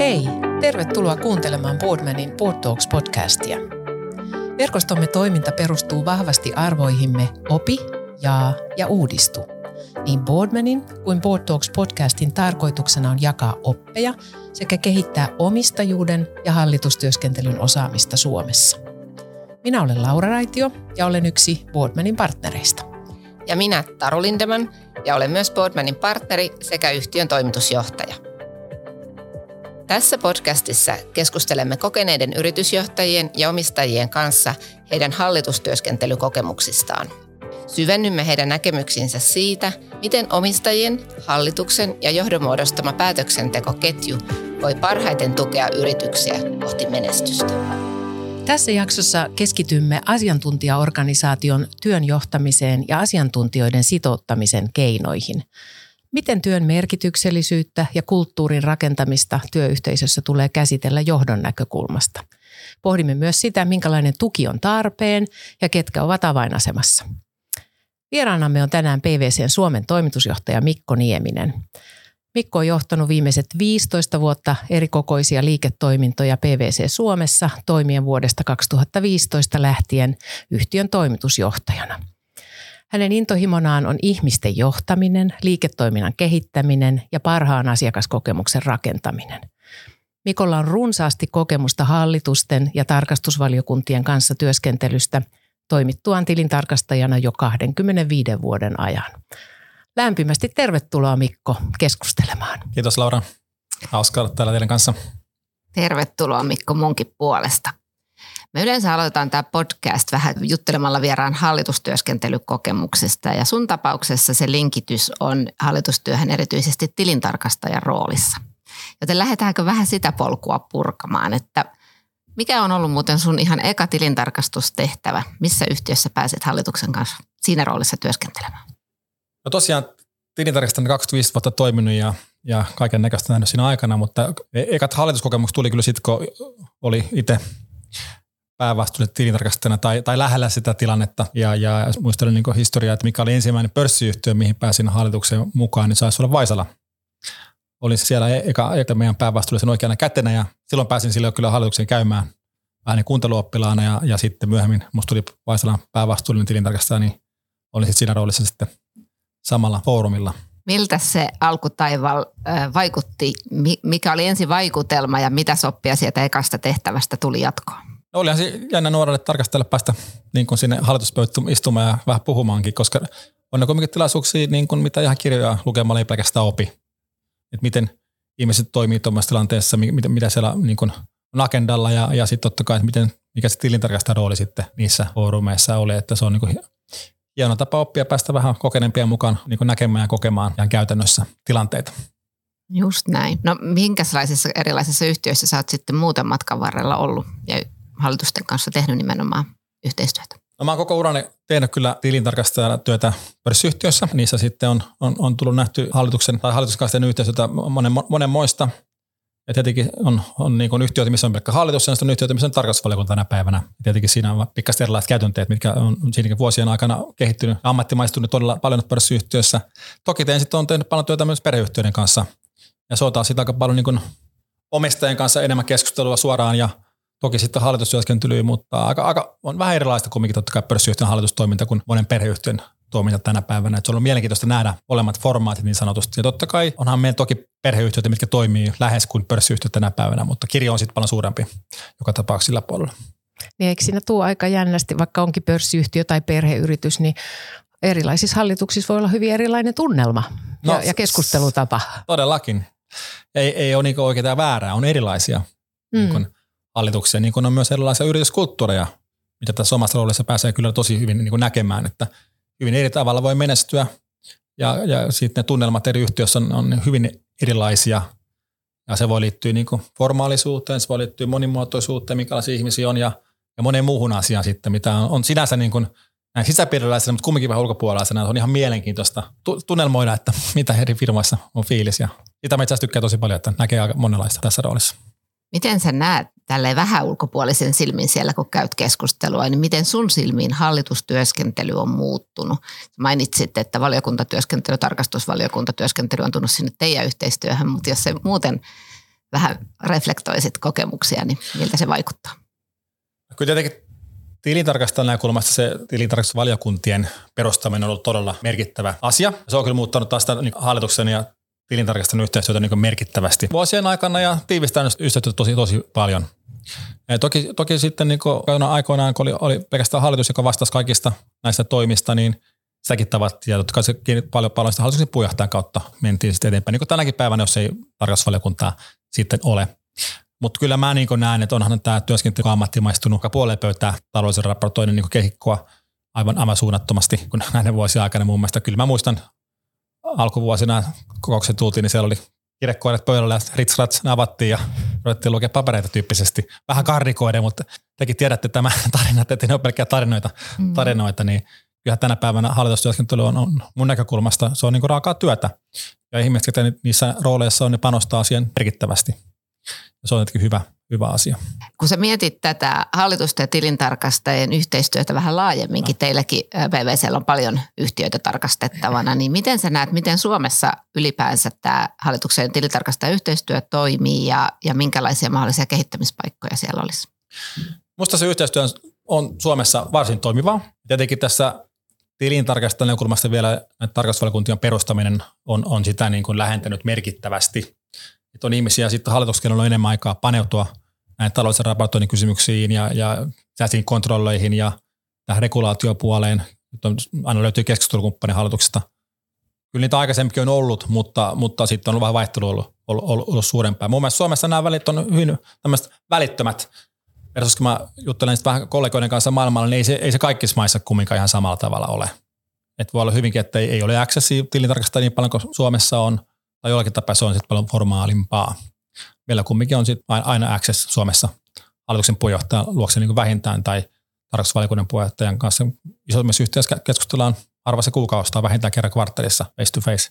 Hei, tervetuloa kuuntelemaan Boardmanin Board Talks podcastia. Verkostomme toiminta perustuu vahvasti arvoihimme opi, jaa ja uudistu. Niin Boardmanin kuin Board Talks podcastin tarkoituksena on jakaa oppeja sekä kehittää omistajuuden ja hallitustyöskentelyn osaamista Suomessa. Minä olen Laura Raitio ja olen yksi Boardmanin partnereista. Ja minä Taru Lindeman ja olen myös Boardmanin partneri sekä yhtiön toimitusjohtaja. Tässä podcastissa keskustelemme kokeneiden yritysjohtajien ja omistajien kanssa heidän hallitustyöskentelykokemuksistaan. Syvennymme heidän näkemyksiinsä siitä, miten omistajien, hallituksen ja johdon muodostama päätöksentekoketju voi parhaiten tukea yrityksiä kohti menestystä. Tässä jaksossa keskitymme asiantuntijaorganisaation työn johtamiseen ja asiantuntijoiden sitouttamisen keinoihin. Miten työn merkityksellisyyttä ja kulttuurin rakentamista työyhteisössä tulee käsitellä johdon näkökulmasta? Pohdimme myös sitä, minkälainen tuki on tarpeen ja ketkä ovat avainasemassa. Vieraanamme on tänään PVCn Suomen toimitusjohtaja Mikko Nieminen. Mikko on johtanut viimeiset 15 vuotta erikokoisia liiketoimintoja PVC Suomessa toimien vuodesta 2015 lähtien yhtiön toimitusjohtajana. Hänen intohimonaan on ihmisten johtaminen, liiketoiminnan kehittäminen ja parhaan asiakaskokemuksen rakentaminen. Mikolla on runsaasti kokemusta hallitusten ja tarkastusvaliokuntien kanssa työskentelystä toimittuaan tilintarkastajana jo 25 vuoden ajan. Lämpimästi tervetuloa Mikko keskustelemaan. Kiitos Laura. Hauska olla täällä teidän kanssa. Tervetuloa Mikko munkin puolesta. Me yleensä aloitetaan tämä podcast vähän juttelemalla vieraan hallitustyöskentelykokemuksesta ja sun tapauksessa se linkitys on hallitustyöhön erityisesti tilintarkastajan roolissa. Joten lähdetäänkö vähän sitä polkua purkamaan, että mikä on ollut muuten sun ihan eka tilintarkastustehtävä? Missä yhtiössä pääset hallituksen kanssa siinä roolissa työskentelemään? No tosiaan tilintarkastajana 25 vuotta toiminut ja, ja kaiken näköistä nähnyt siinä aikana, mutta e- ekat hallituskokemukset tuli kyllä sitten, kun oli itse päävastuullisena tilintarkastajana tai, tai lähellä sitä tilannetta. Ja, ja muistelen niin historiaa, että mikä oli ensimmäinen pörssiyhtiö, mihin pääsin hallitukseen mukaan, niin saisi olla Vaisala. Olin siellä e- eka, eka meidän päävastuullisen oikeana kätenä ja silloin pääsin sille kyllä hallitukseen käymään vähän niin kuunteluoppilaana ja, ja sitten myöhemmin musta tuli Vaisalan päävastuullinen tilintarkastaja, niin olin sitten siinä roolissa sitten samalla foorumilla. Miltä se alkutaival vaikutti? Mikä oli ensi vaikutelma ja mitä soppia sieltä ekasta tehtävästä tuli jatkoon? No olihan se jännä nuorelle tarkastella päästä niin kuin sinne hallituspöytään istumaan ja vähän puhumaankin, koska on ne kuitenkin tilaisuuksia, niin kuin mitä ihan kirjoja lukemalla ei pelkästään opi. Että miten ihmiset toimii tuommoisessa tilanteessa, mitä, mitä siellä niin kuin on agendalla ja, ja sitten totta kai, että miten, mikä se tilintarkastajan rooli sitten niissä foorumeissa oli, että se on niin kuin hieno tapa oppia päästä vähän kokeneempia mukaan niin kuin näkemään ja kokemaan ihan käytännössä tilanteita. Just näin. No minkälaisissa erilaisissa yhtiöissä sä oot sitten muuten matkan varrella ollut ja hallitusten kanssa tehnyt nimenomaan yhteistyötä? No mä oon koko urani tehnyt kyllä tilintarkastajana työtä pörssiyhtiössä. Niissä sitten on, on, on tullut nähty hallituksen tai hallituskaisten yhteistyötä monen, monen moista. Ja tietenkin on, on niin kuin yhtiöitä, missä on pelkkä hallitus, ja on yhtiöitä, missä on tarkastusvaliokunta tänä päivänä. Ja tietenkin siinä on pikkaisesti erilaiset käytänteet, mitkä on siinäkin vuosien aikana kehittynyt ja ammattimaistunut todella paljon pörssiyhtiössä. Toki tein sitten on tehnyt paljon työtä myös perheyhtiöiden kanssa. Ja se on taas aika paljon niin kuin omistajien kanssa enemmän keskustelua suoraan ja Toki sitten hallitustyöskentelyä, mutta aika, aika, on vähän erilaista kumminkin totta kai pörssiyhtiön hallitustoiminta kuin monen perheyhtiön toiminta tänä päivänä. Että se on ollut mielenkiintoista nähdä olemat formaatit niin sanotusti. Ja totta kai onhan meidän toki perheyhtiöitä, mitkä toimii lähes kuin pörssiyhtiöt tänä päivänä, mutta kirjo on sitten paljon suurempi joka tapauksessa sillä puolella. Niin eikö siinä tuo aika jännästi, vaikka onkin pörssiyhtiö tai perheyritys, niin erilaisissa hallituksissa voi olla hyvin erilainen tunnelma no, ja, ja keskustelutapa. Todellakin. Ei, ei ole niin oikeaa väärää, on erilaisia. Mm. Niin hallitukseen, niin kuin on myös erilaisia yrityskulttuureja, mitä tässä omassa roolissa pääsee kyllä tosi hyvin niin kuin näkemään, että hyvin eri tavalla voi menestyä ja, ja sitten ne tunnelmat eri yhtiöissä on, on hyvin erilaisia ja se voi liittyä niin kuin formaalisuuteen, se voi liittyä monimuotoisuuteen, minkälaisia ihmisiä on ja, ja moneen muuhun asiaan sitten, mitä on, on sinänsä niin kuin näin sisäpiiriläisenä, mutta kumminkin vähän ulkopuolisena. On ihan mielenkiintoista tunnelmoida, että mitä eri firmoissa on fiilis ja sitä mä itse asiassa tykkään tosi paljon, että näkee aika monenlaista tässä roolissa. Miten sä näet tälleen vähän ulkopuolisen silmin siellä, kun käyt keskustelua, niin miten sun silmiin hallitustyöskentely on muuttunut? Mainitsit, että valiokuntatyöskentely, tarkastusvaliokuntatyöskentely on tullut sinne teidän yhteistyöhön, mutta jos se muuten vähän reflektoisit kokemuksia, niin miltä se vaikuttaa? Kyllä tietenkin tilintarkastajan näkökulmasta se tilintarkastusvaliokuntien perustaminen on ollut todella merkittävä asia. Se on kyllä muuttanut taas niin hallituksen ja tilintarkastajan yhteistyötä niin merkittävästi vuosien aikana ja tiivistänyt yhteistyötä tosi, tosi paljon. Ja toki, toki sitten niin aikoinaan, kun oli, oli pelkästään hallitus, joka vastasi kaikista näistä toimista, niin sitäkin tavattiin. Ja totta kai se paljon, paljon sitä hallituksen puheenjohtajan kautta mentiin sitten eteenpäin. Niin kuin tänäkin päivänä, jos ei tarkastusvaliokuntaa sitten ole. Mutta kyllä mä niin näen, että onhan tämä työskentely ammattimaistunut puoleen pöytää taloudellisen raportoinnin niin kehikkoa aivan, aivan suunnattomasti, kun näiden vuosien aikana mun mielestä. Kyllä mä muistan alkuvuosina kokouksen tultiin, niin siellä oli kirjekuoret pöydällä ja ritsrats avattiin ja ruvettiin lukea papereita tyyppisesti. Vähän karrikoiden, mutta tekin tiedätte tämä tarina, että ne ole pelkkää tarinoita, mm. tarinoita niin kyllä tänä päivänä hallitustyöskentely on, on mun näkökulmasta, se on niin kuin raakaa työtä. Ja ihmiset, jotka niissä rooleissa on, ne panostaa siihen merkittävästi. Ja se on jotenkin hyvä, hyvä asia. Kun sä mietit tätä hallitusten ja tilintarkastajien yhteistyötä vähän laajemminkin, no. teilläkin PVC on paljon yhtiöitä tarkastettavana, niin miten sä näet, miten Suomessa ylipäänsä tämä hallituksen ja tilintarkastajan yhteistyö toimii ja, ja minkälaisia mahdollisia kehittämispaikkoja siellä olisi? Musta se yhteistyö on Suomessa varsin toimivaa. Tietenkin tässä tilintarkastajan näkökulmasta vielä tarkastusvaliokuntien perustaminen on, on sitä niin kuin lähentänyt merkittävästi. Että on ihmisiä sitten hallituksella on enemmän aikaa paneutua näihin taloudellisen raportoinnin kysymyksiin ja, ja sisäisiin kontrolleihin ja tähän regulaatiopuoleen. Nyt on, aina löytyy keskustelukumppanin hallituksesta. Kyllä niitä aikaisemminkin on ollut, mutta, mutta sitten on ollut vähän vaihtelu ollut, ollut, ollut, ollut suurempaa. Mun mielestä Suomessa nämä välit on hyvin välittömät versus kun mä juttelen vähän kollegoiden kanssa maailmalla, niin ei se, ei se kaikissa maissa kumminkaan ihan samalla tavalla ole. Et voi olla hyvinkin, että ei, ei ole accessi tilintarkastajia niin paljon kuin Suomessa on, tai jollakin tapaa se on sitten paljon formaalimpaa. Meillä kumminkin on sitten aina access Suomessa hallituksen puheenjohtajan luokse niin vähintään tai tarkastusvaliokunnan puheenjohtajan kanssa. Isommissa yhteydessä keskustellaan arvoisa kuukausta vähintään kerran kvartaalissa face to face.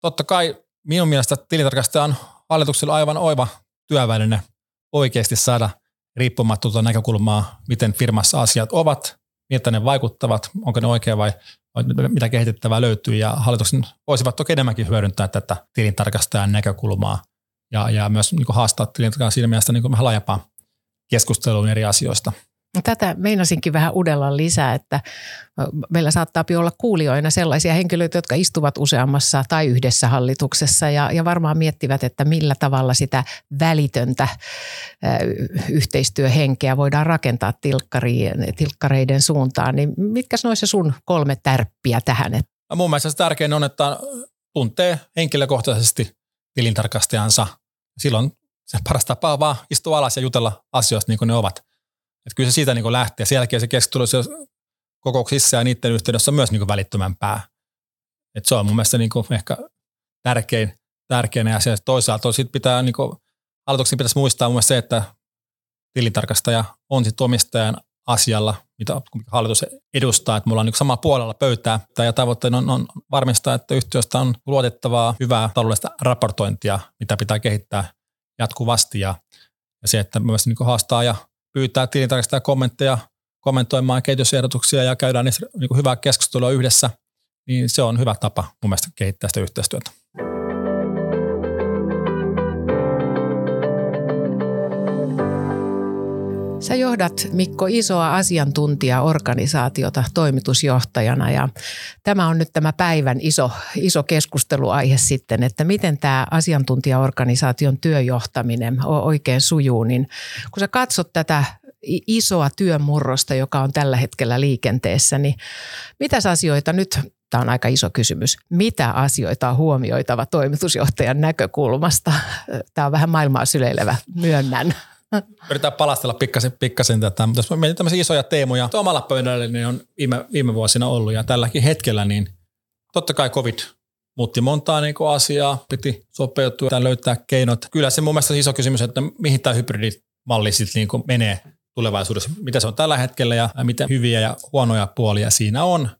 Totta kai minun mielestä tilintarkastaja on hallituksella aivan oiva työväline oikeasti saada – riippumatonta näkökulmaa, miten firmassa asiat ovat, miltä ne vaikuttavat, onko ne oikein vai mitä kehitettävää löytyy. Ja hallituksen voisivat toki enemmänkin hyödyntää tätä tilintarkastajan näkökulmaa ja, ja myös niin haastaa tilintarkastajan siinä mielessä niin vähän laajempaa keskusteluun eri asioista – Tätä meinasinkin vähän udella lisää, että meillä saattaa olla kuulijoina sellaisia henkilöitä, jotka istuvat useammassa tai yhdessä hallituksessa ja, ja varmaan miettivät, että millä tavalla sitä välitöntä yhteistyöhenkeä voidaan rakentaa tilkkareiden suuntaan. Niin mitkä olisi sun kolme tärppiä tähän? No mun mielestä tärkein on, että tuntee henkilökohtaisesti tilintarkastajansa. Silloin se paras tapa on vaan istua alas ja jutella asioista niin kuin ne ovat. Että kyllä se siitä niin lähtee. Sen jälkeen se keskustelu kokouksissa ja niiden yhteydessä on myös niin välittömämpää. Että se on mun mielestä niin ehkä tärkein, tärkein asia. Toisaalta sit pitää, niin kuin, hallituksen pitäisi muistaa mun se, että tilintarkastaja on sitten omistajan asialla, mitä hallitus edustaa, että mulla on niin samalla puolella pöytää. Ja tavoitteena on, on varmistaa, että yhtiöstä on luotettavaa, hyvää taloudellista raportointia, mitä pitää kehittää jatkuvasti. Ja, ja se, että myös niin haastaa ja pyytää tilintarkastaja kommentteja kommentoimaan kehitysehdotuksia ja käydään niin hyvää keskustelua yhdessä, niin se on hyvä tapa mun mielestä kehittää sitä yhteistyötä. Sä johdat Mikko isoa asiantuntijaorganisaatiota toimitusjohtajana ja tämä on nyt tämä päivän iso, iso keskusteluaihe sitten, että miten tämä asiantuntijaorganisaation työjohtaminen oikein sujuu. Niin kun sä katsot tätä isoa työmurrosta, joka on tällä hetkellä liikenteessä, niin mitä asioita nyt, tämä on aika iso kysymys, mitä asioita on huomioitava toimitusjohtajan näkökulmasta? Tämä on vähän maailmaa syleilevä, myönnän. Yritetään palastella pikkasen, pikkasen tätä, mutta jos mietin tämmöisiä isoja teemoja, omalla pöydällä niin on viime, viime vuosina ollut. Ja tälläkin hetkellä, niin totta kai COVID muutti montaa niin asiaa, piti sopeutua ja löytää keinot. Kyllä se mun mielestä iso kysymys, että mihin tämä hybridimalli sitten niin menee tulevaisuudessa, mitä se on tällä hetkellä ja miten hyviä ja huonoja puolia siinä on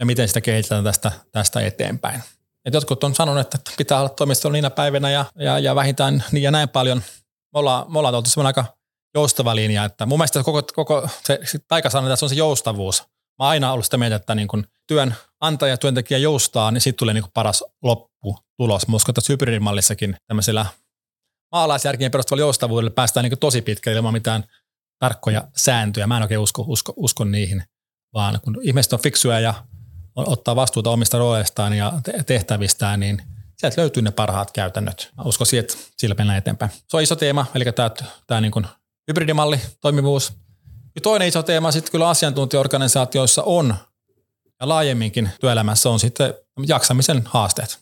ja miten sitä kehitetään tästä, tästä eteenpäin. Et jotkut on sanonut, että pitää olla toimistolla niinä päivinä ja, ja, ja vähintään niin ja näin paljon – me ollaan, me ollaan oltu semmoinen aika joustava linja, että mun mielestä koko, koko se, se taikasana tässä on se joustavuus. Mä oon aina ollut sitä mieltä, että niin kun työnantaja ja työntekijä joustaa, niin sitten tulee niin paras lopputulos. Mä uskon, että hybridimallissakin tämmöisellä maalaisjärkien perustuvalla joustavuudelle päästään niin tosi pitkälle ilman mitään tarkkoja sääntöjä. Mä en oikein usko, usko, usko niihin, vaan kun ihmiset on fiksuja ja ottaa vastuuta omista rooleistaan ja tehtävistään, niin sieltä löytyy ne parhaat käytännöt. Mä uskon siihen, että sillä mennään eteenpäin. Se on iso teema, eli tämä, tämä niin kuin hybridimalli, toimivuus. Ja toinen iso teema sitten kyllä asiantuntijaorganisaatioissa on, ja laajemminkin työelämässä on sitten jaksamisen haasteet.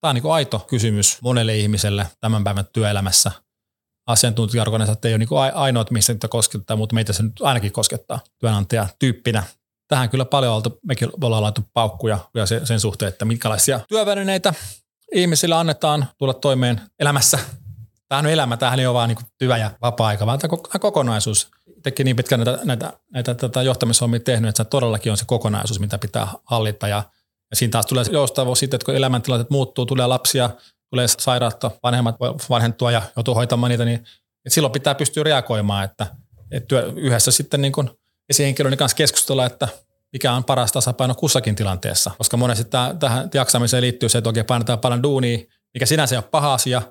Tämä on niin kuin aito kysymys monelle ihmiselle tämän päivän työelämässä. Asiantuntijaorganisaatio ei ole niin ainoat, missä niitä koskettaa, mutta meitä se nyt ainakin koskettaa työnantaja tyyppinä. Tähän kyllä paljon oltu, mekin ollaan laittu paukkuja ja sen suhteen, että minkälaisia työvälineitä ihmisille annetaan tulla toimeen elämässä. Tämähän on elämä, tämähän ei ole vain niin työ ja vapaa-aika, vaan tämä kokonaisuus. Teki niin pitkään näitä, näitä, näitä tätä johtamishommia tehnyt, että se todellakin on se kokonaisuus, mitä pitää hallita. Ja, ja siinä taas tulee joustavuus sitten, että kun elämäntilanteet muuttuu, tulee lapsia, tulee sairautta, vanhemmat vanhentua ja joutuu hoitamaan niitä, niin että silloin pitää pystyä reagoimaan, että, että työ, yhdessä sitten niin kuin esihenkilön kanssa keskustella, että mikä on paras tasapaino kussakin tilanteessa. Koska monesti tähän jaksamiseen liittyy se, että oikein painetaan paljon duunia, mikä sinänsä ei ole paha asia,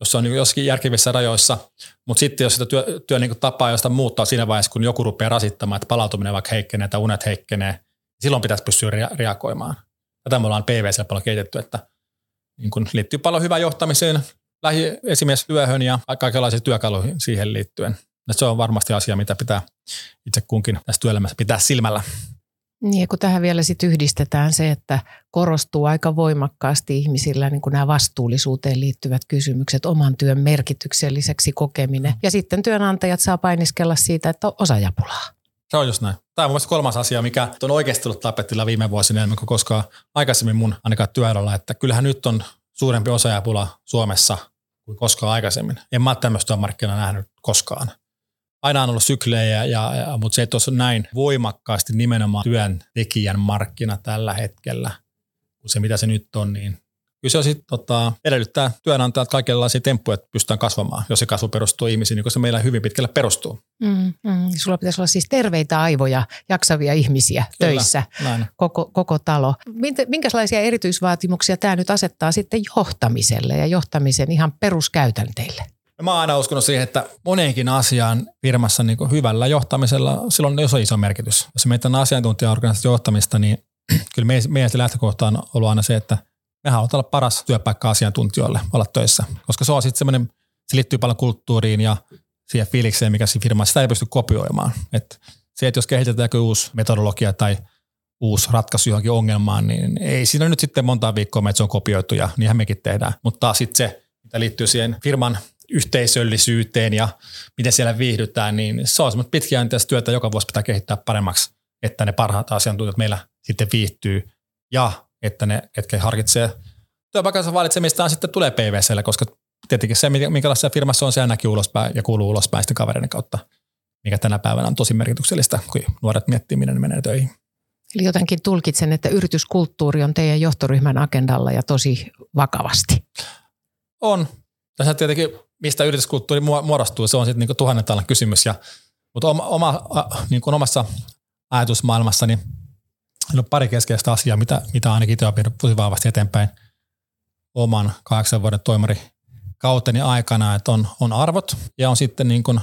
jos se on niin jossakin järkevissä rajoissa, mutta sitten jos sitä työ, työ niin tapaa josta muuttaa siinä vaiheessa, kun joku rupeaa rasittamaan, että palautuminen vaikka heikkenee tai unet heikkenee, niin silloin pitäisi pystyä rea- reagoimaan. Tätä me ollaan PVC paljon kehitetty, että niin kun liittyy paljon hyvään johtamiseen, lähiesimiestyöhön ja kaikenlaisiin työkaluihin siihen liittyen. Ja se on varmasti asia, mitä pitää itse kunkin tässä työelämässä pitää silmällä. Niin, ja kun tähän vielä sit yhdistetään se, että korostuu aika voimakkaasti ihmisillä niin kuin nämä vastuullisuuteen liittyvät kysymykset, oman työn merkitykselliseksi kokeminen. Ja sitten työnantajat saa painiskella siitä, että on osaajapulaa. Se on just näin. Tämä on mielestäni kolmas asia, mikä on oikeasti ollut tapetilla viime vuosina enemmän kuin koskaan aikaisemmin mun ainakaan työerolla, että kyllähän nyt on suurempi osaajapula Suomessa kuin koskaan aikaisemmin. En mä ole tämmöistä työmarkkinaa nähnyt koskaan aina on ollut syklejä, ja, ja, mutta se, että on näin voimakkaasti nimenomaan työntekijän markkina tällä hetkellä, kuin se mitä se nyt on, niin kyllä se on sit, tota, edellyttää työnantajat kaikenlaisia temppuja, että pystytään kasvamaan, jos se kasvu perustuu ihmisiin, niin kuin se meillä hyvin pitkälle perustuu. Mm, mm. Sulla pitäisi olla siis terveitä aivoja, jaksavia ihmisiä Kyllä, töissä, näin. Koko, koko talo. Minkälaisia erityisvaatimuksia tämä nyt asettaa sitten johtamiselle ja johtamisen ihan peruskäytänteille? Mä oon aina uskonut siihen, että moneenkin asiaan firmassa niin hyvällä johtamisella sillä on iso, iso merkitys. Jos meitä on asiantuntijaorganisaation johtamista, niin kyllä meidän lähtökohta on ollut aina se, että me halutaan olla paras työpaikka asiantuntijoille olla töissä, koska se on sitten semmoinen, se liittyy paljon kulttuuriin ja siihen fiilikseen, mikä siinä firmassa, sitä ei pysty kopioimaan. Et se, että jos kehitetään joku uusi metodologia tai uusi ratkaisu johonkin ongelmaan, niin ei siinä nyt sitten monta viikkoa, että se on kopioitu ja niinhän mekin tehdään. Mutta taas sitten se, mitä liittyy siihen firman yhteisöllisyyteen ja miten siellä viihdytään, niin se on semmoista pitkäjänteistä työtä, joka vuosi pitää kehittää paremmaksi, että ne parhaat asiantuntijat meillä sitten viihtyy ja että ne, ketkä harkitsee työpaikansa valitsemistaan sitten tulee PVClle, koska tietenkin se, minkälaisessa firmassa on, se näkyy ulospäin ja kuuluu ulospäin sitten kavereiden kautta, mikä tänä päivänä on tosi merkityksellistä, kun nuoret miettii, minne ne menee töihin. Eli jotenkin tulkitsen, että yrityskulttuuri on teidän johtoryhmän agendalla ja tosi vakavasti. On. Tässä tietenkin mistä yrityskulttuuri muodostuu, se on sitten niin tuhannen talan kysymys. Ja, mutta oma, oma, niin kuin omassa ajatusmaailmassani on pari keskeistä asiaa, mitä, mitä ainakin itse olen tosi vahvasti eteenpäin oman kahdeksan vuoden toimari kauteni aikana, että on, on arvot ja on sitten niin kuin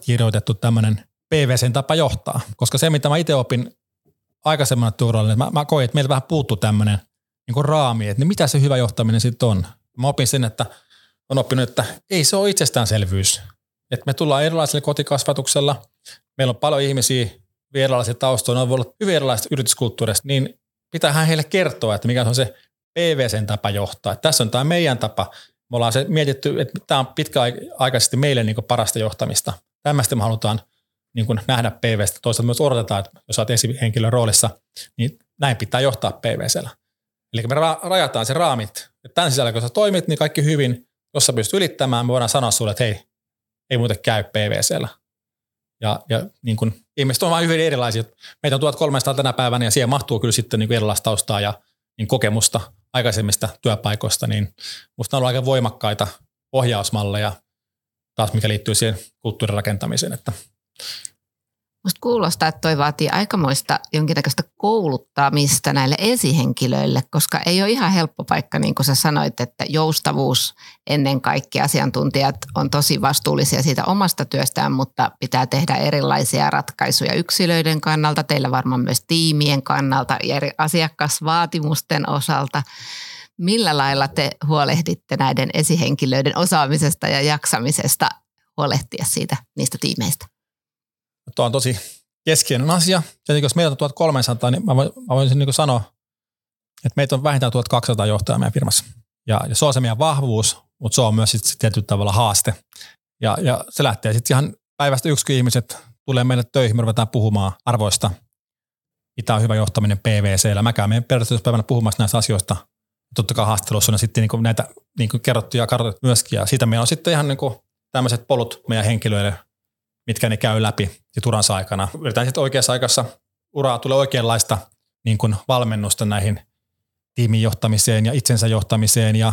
kirjoitettu tämmöinen PVCn tapa johtaa. Koska se, mitä mä itse opin aikaisemmana tuuralla, niin mä, mä koin, että meiltä vähän puuttuu tämmöinen niin raami, että niin mitä se hyvä johtaminen sitten on. Mä opin sen, että – on oppinut, että ei se ole itsestäänselvyys. Että me tullaan erilaisella kotikasvatuksella, meillä on paljon ihmisiä erilaisia taustoja, on ollut hyvin erilaisista yrityskulttuurista, niin pitäähän heille kertoa, että mikä on se PVCn tapa johtaa. Että tässä on tämä meidän tapa. Me ollaan se mietitty, että tämä on pitkäaikaisesti meille niin parasta johtamista. Tämmöistä me halutaan niin kuin nähdä PVstä. Toisaalta myös odotetaan, että jos olet esihenkilön roolissa, niin näin pitää johtaa PVCllä. Eli me rajataan se raamit, että tämän sisällä kun sä toimit, niin kaikki hyvin, jos sä pystyt ylittämään, me voidaan sanoa sulle, että hei, ei muuten käy PVCllä. Ja, ja niin kun, ihmiset on vain hyvin erilaisia. Meitä on 1300 tänä päivänä ja siihen mahtuu kyllä sitten niin erilaista taustaa ja niin kokemusta aikaisemmista työpaikoista, niin musta on ollut aika voimakkaita ohjausmalleja taas, mikä liittyy siihen kulttuurin rakentamiseen. Että Musta kuulostaa, että toi vaatii aikamoista jonkinnäköistä kouluttamista näille esihenkilöille, koska ei ole ihan helppo paikka, niin kuin sä sanoit, että joustavuus ennen kaikkea. Asiantuntijat on tosi vastuullisia siitä omasta työstään, mutta pitää tehdä erilaisia ratkaisuja yksilöiden kannalta, teillä varmaan myös tiimien kannalta ja eri asiakasvaatimusten osalta. Millä lailla te huolehditte näiden esihenkilöiden osaamisesta ja jaksamisesta huolehtia siitä niistä tiimeistä? Tuo on tosi keskeinen asia. Ja jos meillä on 1300, niin mä voisin niin sanoa, että meitä on vähintään 1200 johtajaa meidän firmassa. Ja, ja se on se meidän vahvuus, mutta se on myös sitten tietyllä tavalla haaste. Ja, ja se lähtee sitten ihan päivästä yksi, ihmiset tulee meille töihin, me ruvetaan puhumaan arvoista, mitä on hyvä johtaminen PVCllä. Mä käyn meidän periaatteessa puhumaan näistä asioista. Totta kai haastattelussa on sitten niin näitä niin kerrottuja ja kartoitettu myöskin. Ja siitä meillä on sitten ihan niin tämmöiset polut meidän henkilöille, mitkä ne käy läpi sit uransa aikana. Yritetään sitten oikeassa aikassa uraa tulee oikeanlaista niin kuin valmennusta näihin tiimin johtamiseen ja itsensä johtamiseen ja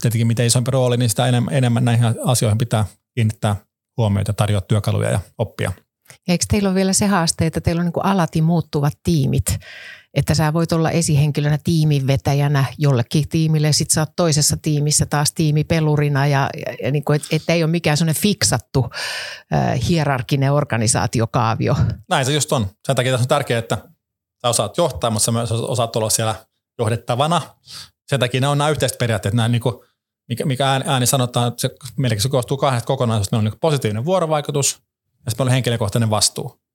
tietenkin mitä isompi rooli, niin sitä enemmän, enemmän näihin asioihin pitää kiinnittää huomioita, tarjota työkaluja ja oppia. Ja eikö teillä ole vielä se haaste, että teillä on niin alati muuttuvat tiimit? Että sä voit olla esihenkilönä tiiminvetäjänä jollekin tiimille, sit sä oot toisessa tiimissä taas tiimipelurina ja, ja, ja niin kuin, et, et ei ole mikään sellainen fiksattu äh, hierarkinen organisaatiokaavio. Näin se just on. Sen takia tässä on tärkeää, että sä osaat johtaa, mutta sä myös osaat olla siellä johdettavana. Sen takia ne on nämä yhteiset periaatteet, nämä niin kuin, mikä, mikä ääni, ääni sanotaan, että se, meilläkin se koostuu kahdesta kokonaisuudesta. Meillä on niin positiivinen vuorovaikutus ja sitten meillä on henkilökohtainen vastuu.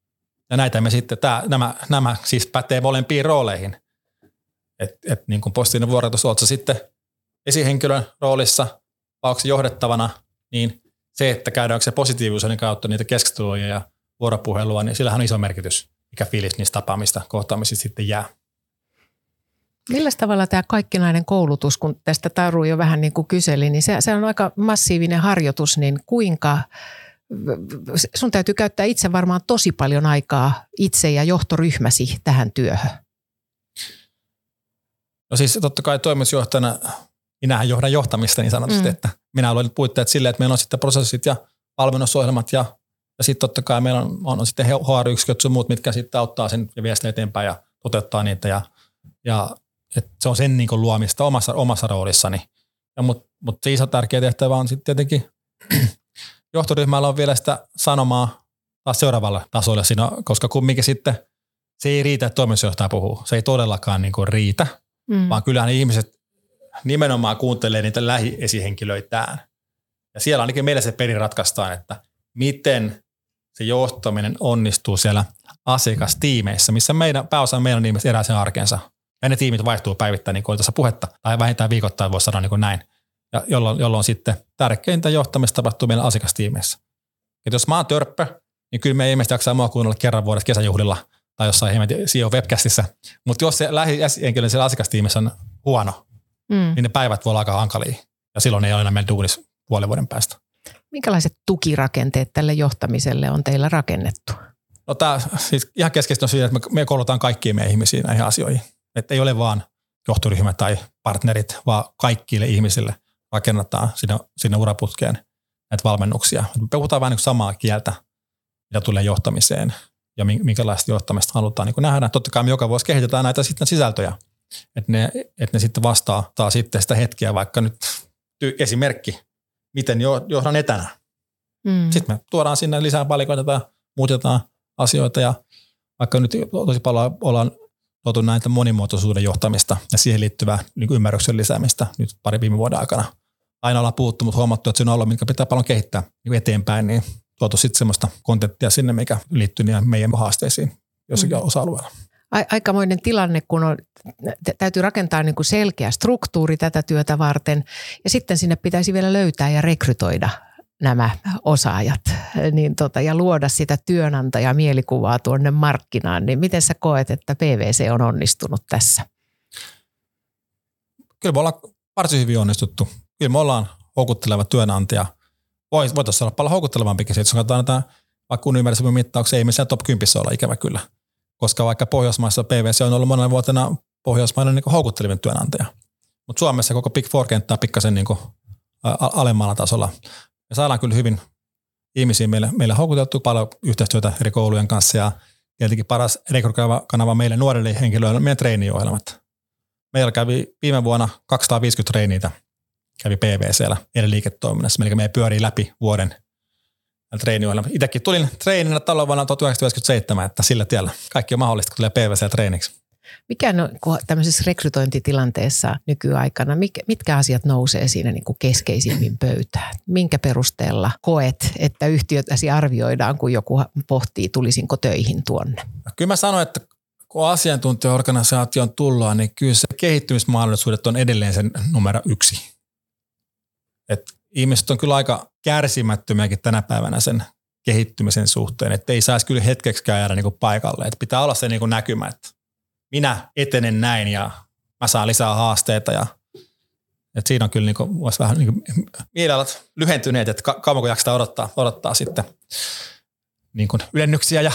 Ja näitä me sitten, tää, nämä, nämä siis pätee molempiin rooleihin. Että et niin kuin positiivinen vuorotus, oletko sitten esihenkilön roolissa vai johdettavana, niin se, että käydäänkö se positiivisuuden kautta niitä keskusteluja ja vuoropuhelua, niin sillähän on iso merkitys, mikä fiilis niistä tapaamista, kohtaamisista sitten jää. Millä tavalla tämä kaikkinainen koulutus, kun tästä Taru jo vähän niin kuin kyseli, niin se, se on aika massiivinen harjoitus, niin kuinka – sun täytyy käyttää itse varmaan tosi paljon aikaa itse ja johtoryhmäsi tähän työhön. No siis totta kai toimitusjohtajana minähän johdan johtamista niin sanotusti, mm. että minä olen puitteet silleen, että meillä on sitten prosessit ja valmennusohjelmat ja, ja sitten totta kai meillä on, on, on sitten HR-yksiköt sun muut, mitkä sitten auttaa sen ja viestiä eteenpäin ja toteuttaa niitä ja, ja et se on sen niin luomista omassa, omassa roolissani. Mutta mut se iso tärkeä tehtävä on sitten tietenkin johtoryhmällä on vielä sitä sanomaa taas seuraavalle tasolle siinä, koska kumminkin sitten se ei riitä, että toimitusjohtaja puhuu. Se ei todellakaan niin kuin riitä, mm. vaan kyllähän ihmiset nimenomaan kuuntelee niitä lähiesihenkilöitään. Ja siellä ainakin meillä se peli ratkaistaan, että miten se johtaminen onnistuu siellä asiakastiimeissä, missä meidän, pääosa meidän ihmiset elää sen arkensa. Ja ne tiimit vaihtuu päivittäin, niin kuin tässä puhetta, tai vähintään viikoittain voisi sanoa niin kuin näin ja jolloin, jolloin sitten tärkeintä johtamista tapahtuu meidän asiakastiimeissä. Et jos mä oon törppö, niin kyllä me ei ihmiset jaksaa mua kuunnella kerran vuodessa kesäjuhlilla tai jossain CEO webcastissa. Mutta jos se lähihenkilö siellä asiakastiimissä on huono, mm. niin ne päivät voi olla aika hankalia. Ja silloin ei ole enää meidän duunis puolen vuoden päästä. Minkälaiset tukirakenteet tälle johtamiselle on teillä rakennettu? No tämä siis ihan keskeistä on siinä, että me, me koulutaan kaikkia meidän ihmisiä näihin asioihin. Että ei ole vaan johtoryhmä tai partnerit, vaan kaikille ihmisille rakennetaan sinne, sinne uraputkeen näitä valmennuksia. Me puhutaan vähän niin samaa kieltä, mitä tulee johtamiseen ja minkälaista johtamista halutaan niin nähdä. Totta kai me joka vuosi kehitetään näitä sitten sisältöjä, että ne, että ne sitten vastaa taas sitten sitä hetkeä, vaikka nyt esimerkki, miten johdan etänä. Mm. Sitten me tuodaan sinne lisää palikoita tai muutetaan asioita ja vaikka nyt tosi paljon ollaan tuotu näitä monimuotoisuuden johtamista ja siihen liittyvää niin ymmärryksen lisäämistä nyt pari viime vuoden aikana aina ollaan puhuttu, mutta huomattu, että siinä on ollut, minkä pitää paljon kehittää niin eteenpäin, niin tuotu sitten semmoista kontenttia sinne, mikä liittyy niin meidän haasteisiin jossakin mm. osa-alueella. Aikamoinen tilanne, kun on, täytyy rakentaa niin kuin selkeä struktuuri tätä työtä varten ja sitten sinne pitäisi vielä löytää ja rekrytoida nämä osaajat niin tota, ja luoda sitä työnantajamielikuvaa tuonne markkinaan, niin miten sä koet, että PVC on onnistunut tässä? Kyllä me ollaan varsin hyvin onnistuttu kyllä me ollaan houkutteleva työnantaja. Voitaisiin olla paljon houkuttelevampikin jos katsotaan näitä vaikka universumin mittauksia, ei missään top 10 olla ikävä kyllä. Koska vaikka Pohjoismaissa PVC on ollut monena vuotena Pohjoismainen niin houkuttelevin työnantaja. Mutta Suomessa koko Big Four-kenttä on pikkasen niin alemmalla tasolla. Me saadaan kyllä hyvin ihmisiä meille, meille houkuteltu paljon yhteistyötä eri koulujen kanssa ja tietenkin paras rekrykanava meille nuorille henkilöille on meidän treeniohjelmat. Meillä kävi viime vuonna 250 treeniitä kävi PVCllä eri liiketoiminnassa, eli me pyörii läpi vuoden treeniohjelma. Itsekin tulin treeninä talon vuonna 1997, että sillä tiellä kaikki on mahdollista, kun tulee PVC-treeniksi. Mikä on tämmöisessä rekrytointitilanteessa nykyaikana, mitkä asiat nousee siinä niin kuin keskeisimmin pöytään? Minkä perusteella koet, että yhtiötäsi arvioidaan, kun joku pohtii, tulisinko töihin tuonne? Kyllä mä sanoin, että kun asiantuntijaorganisaation tullaan, niin kyllä se kehittymismahdollisuudet on edelleen sen numero yksi. Et ihmiset on kyllä aika kärsimättömiäkin tänä päivänä sen kehittymisen suhteen, että ei saisi kyllä hetkeksikään jäädä niin paikalle. Et pitää olla se niin näkymä, että minä etenen näin ja mä saan lisää haasteita ja et siinä on kyllä niin kuin, vähän niin mielialat lyhentyneet, että ka- kauanko jaksaa odottaa, odottaa sitten niin kuin ylennyksiä ja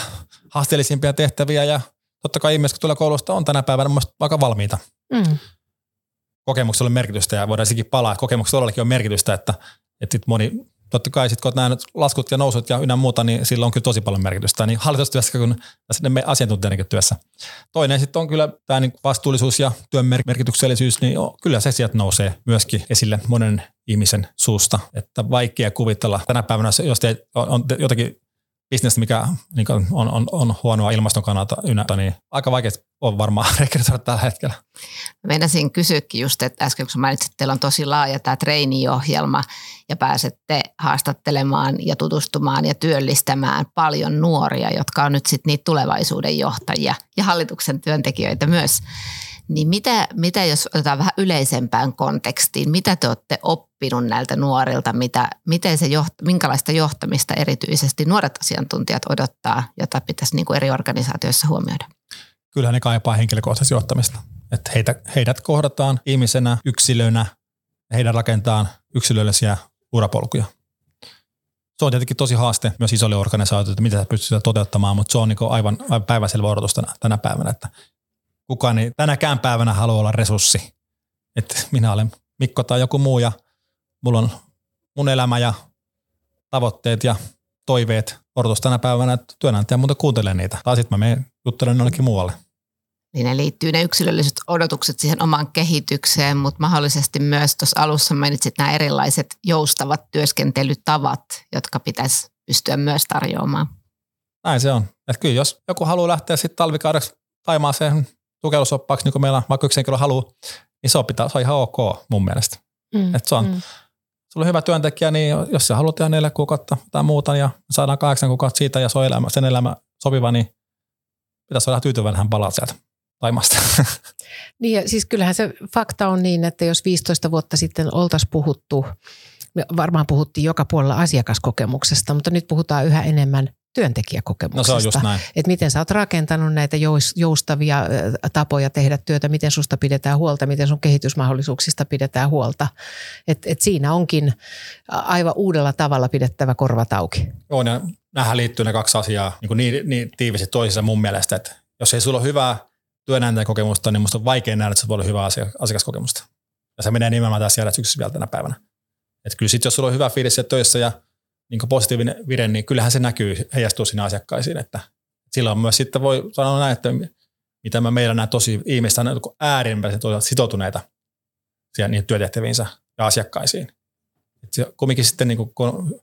haasteellisimpia tehtäviä ja totta kai ihmiset, kun tulee koulusta, on tänä päivänä aika valmiita. Mm kokemuksella on merkitystä ja voidaan sikin palaa, että kokemuksella on merkitystä, että, että moni, totta kai sitten kun olet nähnyt laskut ja nousut ja ynnä muuta, niin sillä on kyllä tosi paljon merkitystä niin hallitustyössä kuin asiantuntijanikin työssä. Toinen sitten on kyllä tämä niin vastuullisuus ja työn merkityksellisyys, niin joo, kyllä se sieltä nousee myöskin esille monen ihmisen suusta, että vaikea kuvitella tänä päivänä, jos te on jotakin bisnestä, mikä niin on, on, on, huonoa ilmaston kannalta ynnä, niin aika vaikea on varmaan rekrytoida tällä hetkellä. Meinasin kysyäkin just, että äsken kun mainitsit, että teillä on tosi laaja tämä treeniohjelma ja pääsette haastattelemaan ja tutustumaan ja työllistämään paljon nuoria, jotka on nyt sitten niitä tulevaisuuden johtajia ja hallituksen työntekijöitä myös. Niin mitä, mitä jos otetaan vähän yleisempään kontekstiin, mitä te olette oppinut näiltä nuorilta, mitä, miten se joht, minkälaista johtamista erityisesti nuoret asiantuntijat odottaa, jota pitäisi niin kuin eri organisaatioissa huomioida? Kyllä ne kaipaa henkilökohtaista johtamista. Että heitä, heidät kohdataan ihmisenä, yksilönä, heidän rakentaa yksilöllisiä urapolkuja. Se on tietenkin tosi haaste myös isolle organisaatioille, että mitä sä pystyt toteuttamaan, mutta se on niin aivan, aivan päiväselvä odotus tänä, tänä päivänä, että kukaan ei tänäkään päivänä halua olla resurssi. Että minä olen Mikko tai joku muu ja mulla on mun elämä ja tavoitteet ja toiveet odotus tänä päivänä, että työnantaja muuten kuuntelee niitä. Tai sitten mä menen juttelen jollekin muualle. Niin ne liittyy ne yksilölliset odotukset siihen omaan kehitykseen, mutta mahdollisesti myös tuossa alussa mainitsit nämä erilaiset joustavat työskentelytavat, jotka pitäisi pystyä myös tarjoamaan. Näin se on. Että kyllä jos joku haluaa lähteä sitten talvikaudeksi Taimaaseen sukellusoppaaksi, niin kuin meillä vaikka yksi henkilö haluaa, niin se on, pitää, se on ihan ok mun mielestä. Mm, että se on, mm. sulla on hyvä työntekijä, niin jos sä haluat tehdä neljä kuukautta tai muuta ja saadaan kahdeksan kuukautta siitä ja se on elämä, sen elämä sopiva, niin pitäisi olla tyytyväinen, hän palaa sieltä Taimasta. Niin ja siis kyllähän se fakta on niin, että jos 15 vuotta sitten oltaisiin puhuttu, me varmaan puhuttiin joka puolella asiakaskokemuksesta, mutta nyt puhutaan yhä enemmän työntekijäkokemuksesta. No se on just näin. Että miten sä oot rakentanut näitä joustavia tapoja tehdä työtä, miten susta pidetään huolta, miten sun kehitysmahdollisuuksista pidetään huolta. Että et siinä onkin aivan uudella tavalla pidettävä korvat auki. On ja nämähän liittyy ne kaksi asiaa niin, niin, niin tiivisti toisissa mun mielestä, että jos ei sulla ole hyvää työnantajakokemusta, niin musta on vaikea nähdä, että se voi olla hyvää asiakaskokemusta. Ja se menee nimenomaan tässä järjestyksessä vielä tänä päivänä. Että kyllä sitten, jos sulla on hyvä fiilis töissä ja niin positiivinen vire, niin kyllähän se näkyy, heijastuu sinne asiakkaisiin. Että silloin myös sitten voi sanoa näin, että mitä mä meillä nämä tosi ihmiset on äärimmäisen sitoutuneita niihin työtehtäviinsä ja asiakkaisiin. Et kumminkin sitten, niin kun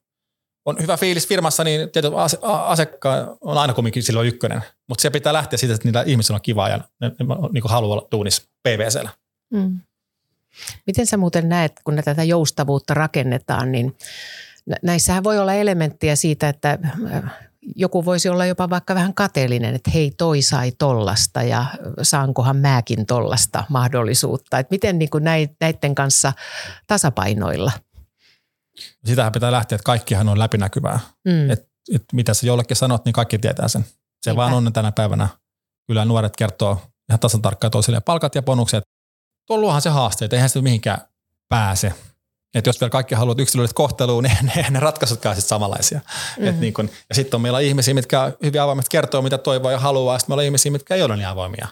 on hyvä fiilis firmassa, niin tietysti asiakkaan on aina kumminkin silloin ykkönen. Mutta se pitää lähteä siitä, että niillä ihmisillä on kivaa ja ne, ne niin haluaa olla tuunissa PVCllä. Mm. Miten sä muuten näet, kun tätä joustavuutta rakennetaan, niin näissähän voi olla elementtiä siitä, että äh, joku voisi olla jopa vaikka vähän kateellinen, että hei toi sai tollasta ja saankohan mäkin tollasta mahdollisuutta. Että miten niin kuin näiden kanssa tasapainoilla? Sitähän pitää lähteä, että kaikkihan on läpinäkyvää. Mm. Et, et mitä sä jollekin sanot, niin kaikki tietää sen. Se Eipä. vaan on tänä päivänä. Kyllä nuoret kertoo ihan tasan tarkkaan toisille palkat ja bonukset. Tuo luohan se haasteet, eihän se mihinkään pääse että jos vielä kaikki haluat yksilölliset kohteluun, niin ne, ne ratkaisutkaan sitten samanlaisia. Mm-hmm. Et niin kun, ja sitten on meillä ihmisiä, mitkä hyvin avoimet kertoo, mitä toivoo ja haluaa, ja sitten meillä on ihmisiä, mitkä ei ole niin avoimia.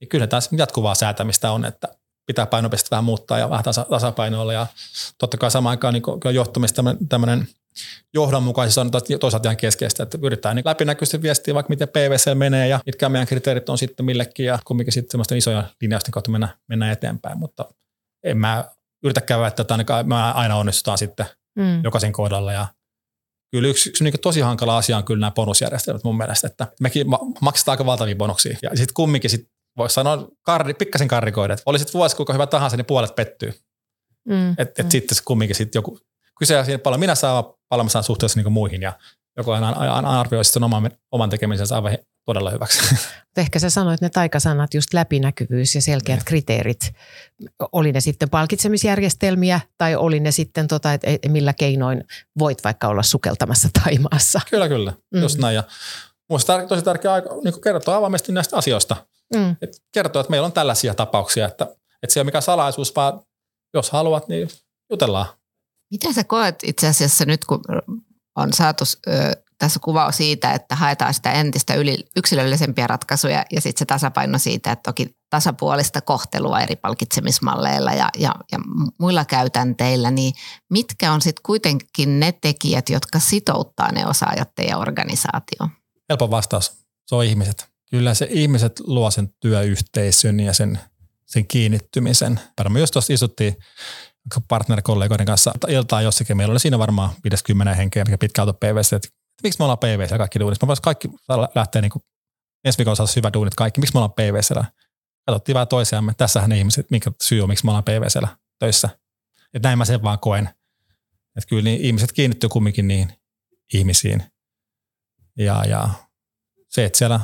Niin kyllä taas jatkuvaa säätämistä on, että pitää painopistettä vähän muuttaa ja vähän tasa, tasapainoilla. Ja totta kai samaan aikaan niin johtamista tämmöinen johdonmukaisuus on toisaalta ihan keskeistä, että yritetään niin läpinäkyisesti viestiä vaikka miten PVC menee ja mitkä meidän kriteerit on sitten millekin ja kumminkin sitten semmoisten isoja linjausten kautta mennä, mennä eteenpäin, mutta en mä yritä käydä, että ainakaan me aina onnistutaan sitten mm. jokaisen kohdalla ja kyllä yksi, yksi niin tosi hankala asia on kyllä nämä bonusjärjestelmät mun mielestä, että mekin maksetaan aika valtavia bonuksia ja sitten kumminkin sit voisi sanoa karri, pikkasen karrikoida, että olisit vuosi kuinka hyvä tahansa, niin puolet pettyy. Mm. Että et mm. sitten kumminkin sit joku, kyse siinä paljon minä saan, paljon mä saan suhteessa niin muihin ja joku aina, aina arvioi sitten oman, oman tekemisensä aivan todella hyväksi. Ehkä sä sanoit ne taikasanat, just läpinäkyvyys ja selkeät ne. kriteerit. Oli ne sitten palkitsemisjärjestelmiä tai oli ne sitten, tota, että millä keinoin voit vaikka olla sukeltamassa Taimaassa. Kyllä, kyllä. Mm. Just näin. Ja Minusta tosi tärkeää niin kertoa avoimesti näistä asioista. Mm. Et kertoa, että meillä on tällaisia tapauksia, että, että se ei ole mikään salaisuus, vaan jos haluat, niin jutellaan. Miten sä koet itse asiassa nyt, kun on saatu ö, tässä kuvaus siitä, että haetaan sitä entistä yli, yksilöllisempiä ratkaisuja ja sitten se tasapaino siitä, että toki tasapuolista kohtelua eri palkitsemismalleilla ja, ja, ja muilla käytänteillä, niin mitkä on sitten kuitenkin ne tekijät, jotka sitouttaa ne osaajat teidän organisaatioon? Helppo vastaus. Se on ihmiset. Kyllä se ihmiset luo sen työyhteisön ja sen, sen kiinnittymisen. Me just tuossa istuttiin partnerikollegoiden kanssa iltaa jossakin. Meillä oli siinä varmaan 50 henkeä, mikä pitkä auto PVC, että miksi me ollaan PVC kaikki duunissa. Me voisi kaikki lähteä niin kuin, ensi viikolla saada hyvä duunit kaikki. Miksi me ollaan PVC? Katsottiin vähän toisiamme. Tässähän ne ihmiset, minkä syy on, miksi me ollaan PVC töissä. Että näin mä sen vaan koen. Että kyllä niin ihmiset kiinnittyy kumminkin niihin ihmisiin. Ja, ja se, että siellä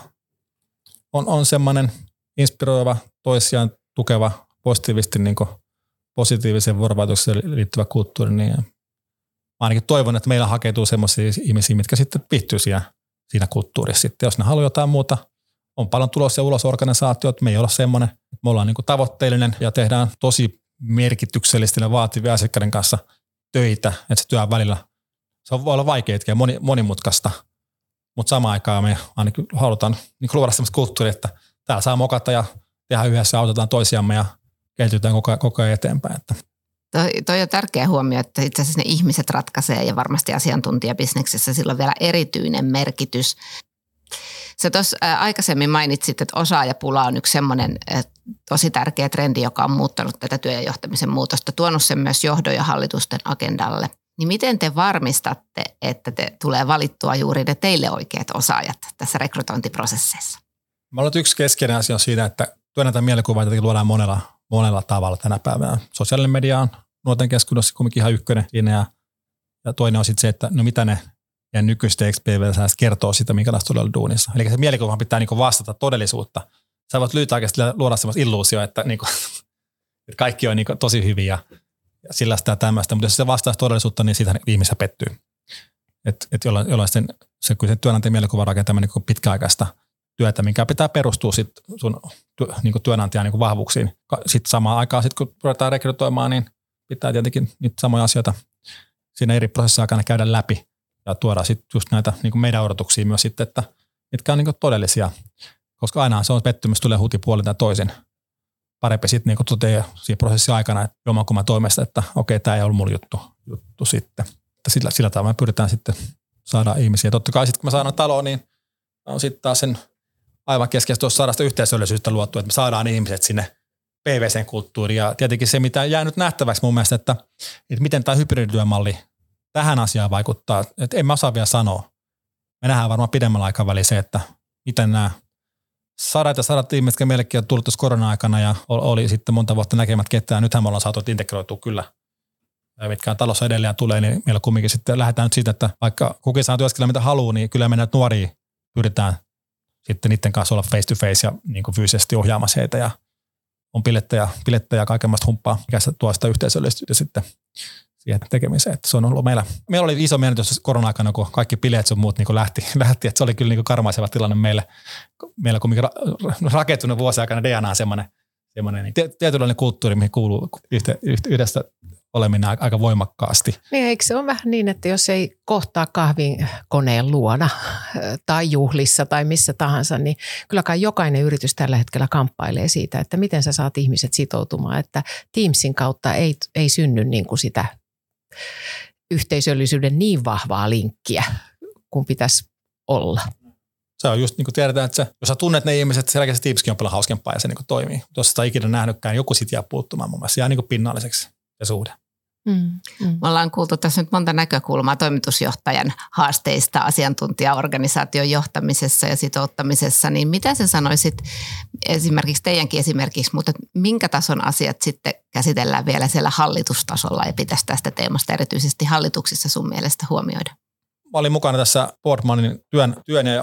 on, on semmoinen inspiroiva, toisiaan tukeva, positiivisesti niin positiiviseen vuorovaikutukseen liittyvä kulttuuri, niin ainakin toivon, että meillä hakeutuu semmoisia ihmisiä, mitkä sitten viihtyy siinä, siinä kulttuurissa. Sitten jos ne haluaa jotain muuta, on paljon tulos- ja ulos organisaatiot, me ei olla semmoinen, me ollaan niin tavoitteellinen ja tehdään tosi merkityksellisesti ja vaativia asiakkaiden kanssa töitä, että se työ välillä, se voi olla vaikeaa ja moni, monimutkaista, mutta samaan aikaan me ainakin halutaan niin luoda sellaista kulttuuria, että täällä saa mokata ja tehdä yhdessä, autetaan toisiamme ja kehitytään koko, koko ajan eteenpäin. Että. Toi, toi on tärkeä huomio, että itse asiassa ne ihmiset ratkaisee ja varmasti asiantuntijabisneksessä sillä on vielä erityinen merkitys. Sä tuossa aikaisemmin mainitsit, että osaajapula on yksi semmoinen tosi tärkeä trendi, joka on muuttanut tätä työ- ja johtamisen muutosta, tuonut sen myös johdon ja hallitusten agendalle – niin miten te varmistatte, että te tulee valittua juuri ne teille oikeat osaajat tässä rekrytointiprosesseissa? Mä olen yksi keskeinen asia on siinä, että työnantajan mielikuvaa luodaan monella, monella tavalla tänä päivänä. Sosiaalinen media on nuorten keskuudessa kuitenkin ihan ykkönen siinä ja, ja toinen on sitten se, että no mitä ne ja nykyistä XPV kertoo sitä, minkälaista todella duunissa. Eli se mielikuva pitää niinku vastata todellisuutta. Sä voit lyhytaikaisesti luoda sellaista illuusio, että, niinku, että kaikki on niinku tosi hyviä sillä sitä tämmöistä, mutta jos se vastaa todellisuutta, niin siitä ihmisiä pettyy. Että et jollain, jollain sitten se, kun se työnantajan mielikuva rakentaminen niin pitkäaikaista työtä, minkä pitää perustua sit sun niin kuin työnantajan niin kuin vahvuuksiin. Sitten samaan aikaan, sit kun ruvetaan rekrytoimaan, niin pitää tietenkin niitä samoja asioita siinä eri prosessissa aikana käydä läpi ja tuoda sitten just näitä niin kuin meidän odotuksia myös sitten, että mitkä on niin kuin todellisia, koska aina se on pettymys, tulee huti puolin tai toisin parempi sitten niin toteaa siinä prosessin aikana, että jommankumman toimesta, että okei, tämä ei ollut mulla juttu, juttu sitten. Että sillä, sillä tavalla me pyritään sitten saada ihmisiä. Totta kai sitten kun me saadaan taloon, niin on sitten taas sen aivan keskeistä saada sitä yhteisöllisyyttä luottua, että me saadaan ihmiset sinne PVC-kulttuuriin. Ja tietenkin se, mitä jää nyt nähtäväksi mun mielestä, että, että miten tämä hybridityömalli tähän asiaan vaikuttaa, että en mä osaa vielä sanoa. Me nähdään varmaan pidemmällä aikavälillä se, että miten nämä sadat ja sadat ihmiset, jotka meillekin on tullut tuossa korona-aikana ja oli sitten monta vuotta näkemät ketään. Nythän me ollaan saatu integroitua kyllä mitkä talossa edelleen tulee, niin meillä kumminkin sitten lähdetään nyt siitä, että vaikka kukin saa työskennellä mitä haluaa, niin kyllä meidän nuoria pyritään sitten niiden kanssa olla face to face ja niin kuin fyysisesti ohjaamassa heitä ja on pilettä ja, pilettä ja kaikenlaista humppaa, mikä tuo sitä yhteisöllisyyttä sitten siihen tekemiseen. Että se on ollut meillä, meillä oli iso menetys korona-aikana, kun kaikki bileet sun muut niin lähti, lähti, että se oli kyllä niin karmaiseva tilanne meille. Meillä kun rakentunut vuosi aikana DNA on semmoinen, semmoinen niin tietynlainen kulttuuri, mihin kuuluu yhdessä oleminen aika voimakkaasti. Niin, eikö se ole vähän niin, että jos ei kohtaa kahvin koneen luona tai juhlissa tai missä tahansa, niin kyllä kai jokainen yritys tällä hetkellä kamppailee siitä, että miten sä saat ihmiset sitoutumaan, että Teamsin kautta ei, ei synny niin kuin sitä yhteisöllisyyden niin vahvaa linkkiä kuin pitäisi olla. Se on just niin kuin tiedetään, että se, jos sä tunnet ne ihmiset, se selkeästi tiipskin on paljon hauskempaa ja se niin kuin toimii. Jos sitä ikinä nähnytkään, joku sit jää puuttumaan mun mielestä. Se jää niin kuin pinnalliseksi se suhde. Mm, mm. Me ollaan kuultu tässä nyt monta näkökulmaa toimitusjohtajan haasteista asiantuntijaorganisaation johtamisessa ja sitouttamisessa, niin mitä sä sanoisit esimerkiksi teidänkin esimerkiksi, mutta minkä tason asiat sitten käsitellään vielä siellä hallitustasolla ja pitäisi tästä teemasta erityisesti hallituksissa sun mielestä huomioida? Mä olin mukana tässä Boardmanin työn, työn ja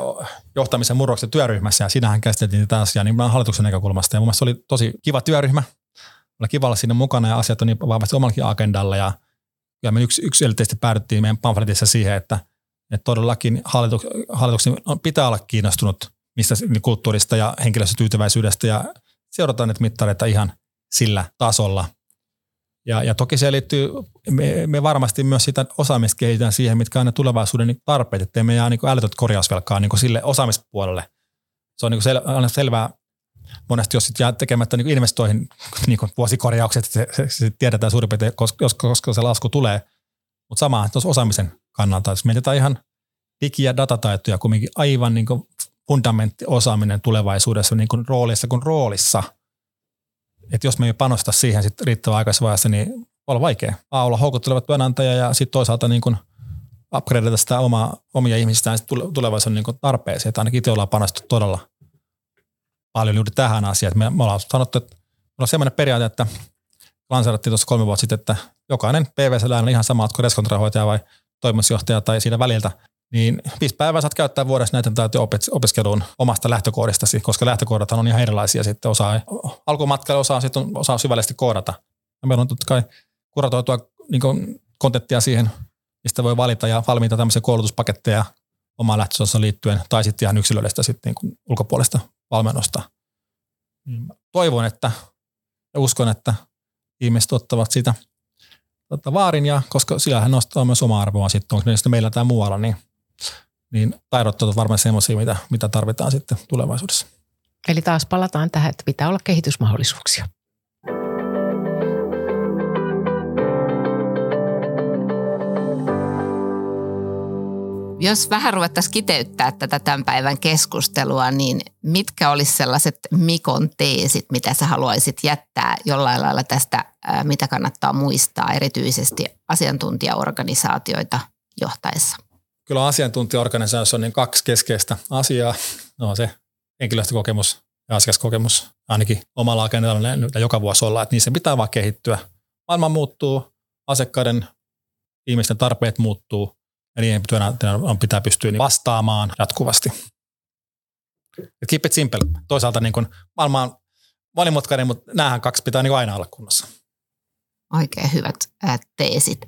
johtamisen murroksen työryhmässä ja siinähän käsiteltiin tätä asiaa niin hallituksen näkökulmasta ja mun mielestä se oli tosi kiva työryhmä olla kiva olla siinä mukana ja asiat on niin vahvasti omallakin agendalla ja, ja me yksi, yksilöllisesti päädyttiin meidän pamfletissa siihen, että, että todellakin hallituk, hallituksen pitää olla kiinnostunut mistä niin kulttuurista ja henkilöstötyytyväisyydestä ja seurataan näitä mittareita ihan sillä tasolla. Ja, ja toki se liittyy, me, me varmasti myös sitä osaamista kehitetään siihen, mitkä on ne tulevaisuuden tarpeet, ettei me jää niin älytöntä korjausvelkaa niin sille osaamispuolelle. Se on niin sel, selvää monesti jos jää tekemättä niin investoihin niin vuosikorjaukset, se, se, se, tiedetään suurin piirtein, koska, koska se lasku tulee. Mutta sama tuossa osaamisen kannalta, jos mietitään ihan digi- ja datataitoja, kuitenkin aivan niin fundamenttiosaaminen tulevaisuudessa niin kuin roolissa kuin roolissa. Että jos me ei panosta siihen sit riittävän aikaisessa vaiheessa, niin voi olla vaikea. A, olla houkutteleva työnantaja ja sitten toisaalta niin kuin upgradeata sitä omaa, omia ihmisistään tulevaisuuden niin tarpeeseen. Että ainakin itse ollaan panostettu todella paljon juuri tähän asiaan. Me, me ollaan sanottu, että meillä on sellainen periaate, että lanseerattiin tuossa kolme vuotta sitten, että jokainen PVC on ihan sama, kuin reskontrahoitaja vai toimitusjohtaja tai siinä väliltä, niin viisi päivää saat käyttää vuodessa näitä opiskeluun omasta lähtökohdastasi, koska lähtökohdat on ihan erilaisia sitten. Osaa alkumatkalla osaa, sitten osaa syvällisesti koodata. Ja meillä on totta kai kuratoitua niin kontenttia siihen, mistä voi valita ja valmiita tämmöisiä koulutuspaketteja omaan lähtöosassa liittyen, tai sitten ihan yksilöllistä sitten niin ulkopuolesta valmennusta. Niin toivon, että ja uskon, että ihmiset ottavat sitä tota, vaarin, ja koska sillähän nostaa myös oma arvoa sitten, onko ne sitten meillä tai muualla, niin, niin taidot ovat varmaan semmoisia, mitä, mitä tarvitaan sitten tulevaisuudessa. Eli taas palataan tähän, että pitää olla kehitysmahdollisuuksia. Jos vähän ruvettaisiin kiteyttää tätä tämän päivän keskustelua, niin mitkä olisi sellaiset Mikon teesit, mitä sä haluaisit jättää jollain lailla tästä, mitä kannattaa muistaa erityisesti asiantuntijaorganisaatioita johtaessa? Kyllä asiantuntijaorganisaatioissa on niin kaksi keskeistä asiaa. No se henkilöstökokemus ja asiakaskokemus, ainakin omalla agendalla ne joka vuosi olla, että niissä pitää vaan kehittyä. Maailma muuttuu, asiakkaiden ihmisten tarpeet muuttuu, ja niihin työnantajan pitää pystyä niin vastaamaan jatkuvasti. keep it simple. Toisaalta niin kuin maailma on monimutkainen, mutta näähän kaksi pitää niin aina olla kunnossa. Oikein hyvät teesit.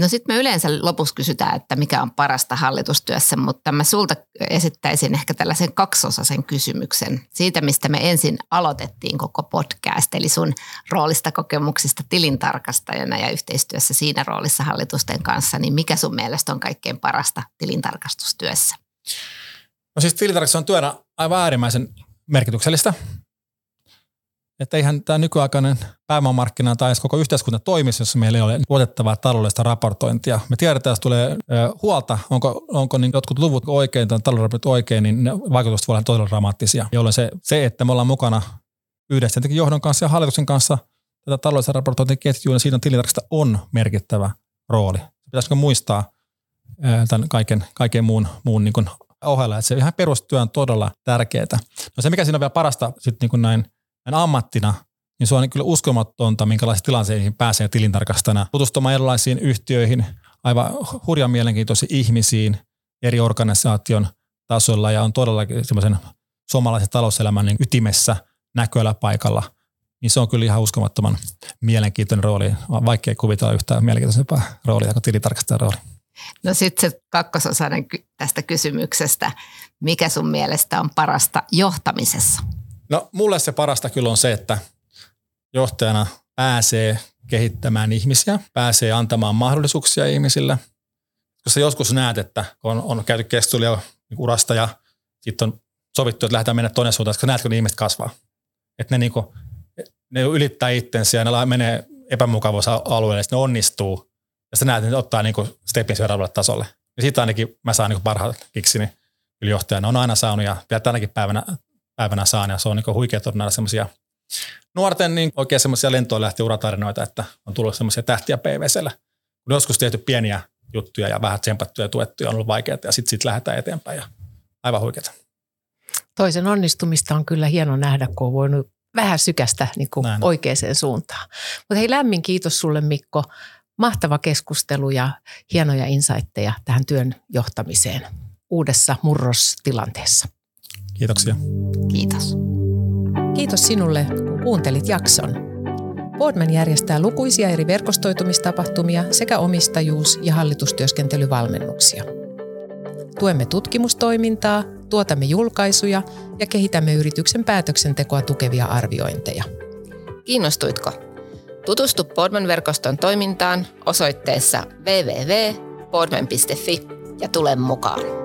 No sitten me yleensä lopussa kysytään, että mikä on parasta hallitustyössä, mutta mä sulta esittäisin ehkä tällaisen kaksosaisen kysymyksen siitä, mistä me ensin aloitettiin koko podcast, eli sun roolista kokemuksista tilintarkastajana ja yhteistyössä siinä roolissa hallitusten kanssa, niin mikä sun mielestä on kaikkein parasta tilintarkastustyössä? No siis tilintarkastus on työnä aivan äärimmäisen merkityksellistä että eihän tämä nykyaikainen pääomamarkkina tai edes koko yhteiskunta toimisi, jos meillä ei ole luotettavaa taloudellista raportointia. Me tiedetään, jos tulee huolta, onko, onko niin jotkut luvut oikein tai talouden oikein, niin ne vaikutukset voivat olla todella dramaattisia. Jolloin se, se, että me ollaan mukana yhdessä johdon kanssa ja hallituksen kanssa tätä taloudellista raportointiketjua, niin siinä tilintarkasta on merkittävä rooli. Pitäisikö muistaa tämän kaiken, kaiken muun, muun niin kuin ohella, että se ihan perustyö on todella tärkeää. No se, mikä siinä on vielä parasta sitten niin näin ammattina, niin se on kyllä uskomatonta, minkälaisiin tilanteisiin pääsee tilintarkastajana tutustumaan erilaisiin yhtiöihin, aivan hurjan mielenkiintoisiin ihmisiin eri organisaation tasolla ja on todellakin semmoisen suomalaisen talouselämän niin ytimessä näköllä paikalla, niin se on kyllä ihan uskomattoman mielenkiintoinen rooli. On vaikea kuvitella yhtään mielenkiintoisempaa roolia kuin tilintarkastajan rooli. No sitten se kakkososainen tästä kysymyksestä. Mikä sun mielestä on parasta johtamisessa? No mulle se parasta kyllä on se, että johtajana pääsee kehittämään ihmisiä, pääsee antamaan mahdollisuuksia ihmisille. Koska joskus näet, että on, on käyty keskusteluja urasta ja sitten on sovittu, että lähdetään mennä toinen suuntaan, koska näet, kun ne ihmiset kasvaa. Että ne, niinku, ne ylittää itsensä ja ne menee epämukavuusalueelle, ja ne onnistuu. ja sä näet, että ne ottaa niin kuin stepin seuraavalle tasolle. Ja siitä ainakin mä saan niin parhaat kiksini johtajana. On aina saanut ja vielä tänäkin päivänä, päivänä saan ja se on niin huikea nähdä semmoisia nuorten niin oikein semmoisia lentoon lähti uratarinoita, että on tullut semmoisia tähtiä PVCllä. Kun joskus tehty pieniä juttuja ja vähän tsempattuja ja tuettuja on ollut vaikeaa ja sitten sit lähdetään eteenpäin ja aivan huikeaa. Toisen onnistumista on kyllä hieno nähdä, kun on voinut vähän sykästä niin kuin oikeaan suuntaan. Mutta hei lämmin kiitos sulle Mikko. Mahtava keskustelu ja hienoja insightteja tähän työn johtamiseen uudessa murrostilanteessa. Kiitoksia. Kiitos. Kiitos sinulle, kun kuuntelit jakson. Boardman järjestää lukuisia eri verkostoitumistapahtumia sekä omistajuus- ja hallitustyöskentelyvalmennuksia. Tuemme tutkimustoimintaa, tuotamme julkaisuja ja kehitämme yrityksen päätöksentekoa tukevia arviointeja. Kiinnostuitko? Tutustu Podman-verkoston toimintaan osoitteessa www.podman.fi ja tule mukaan.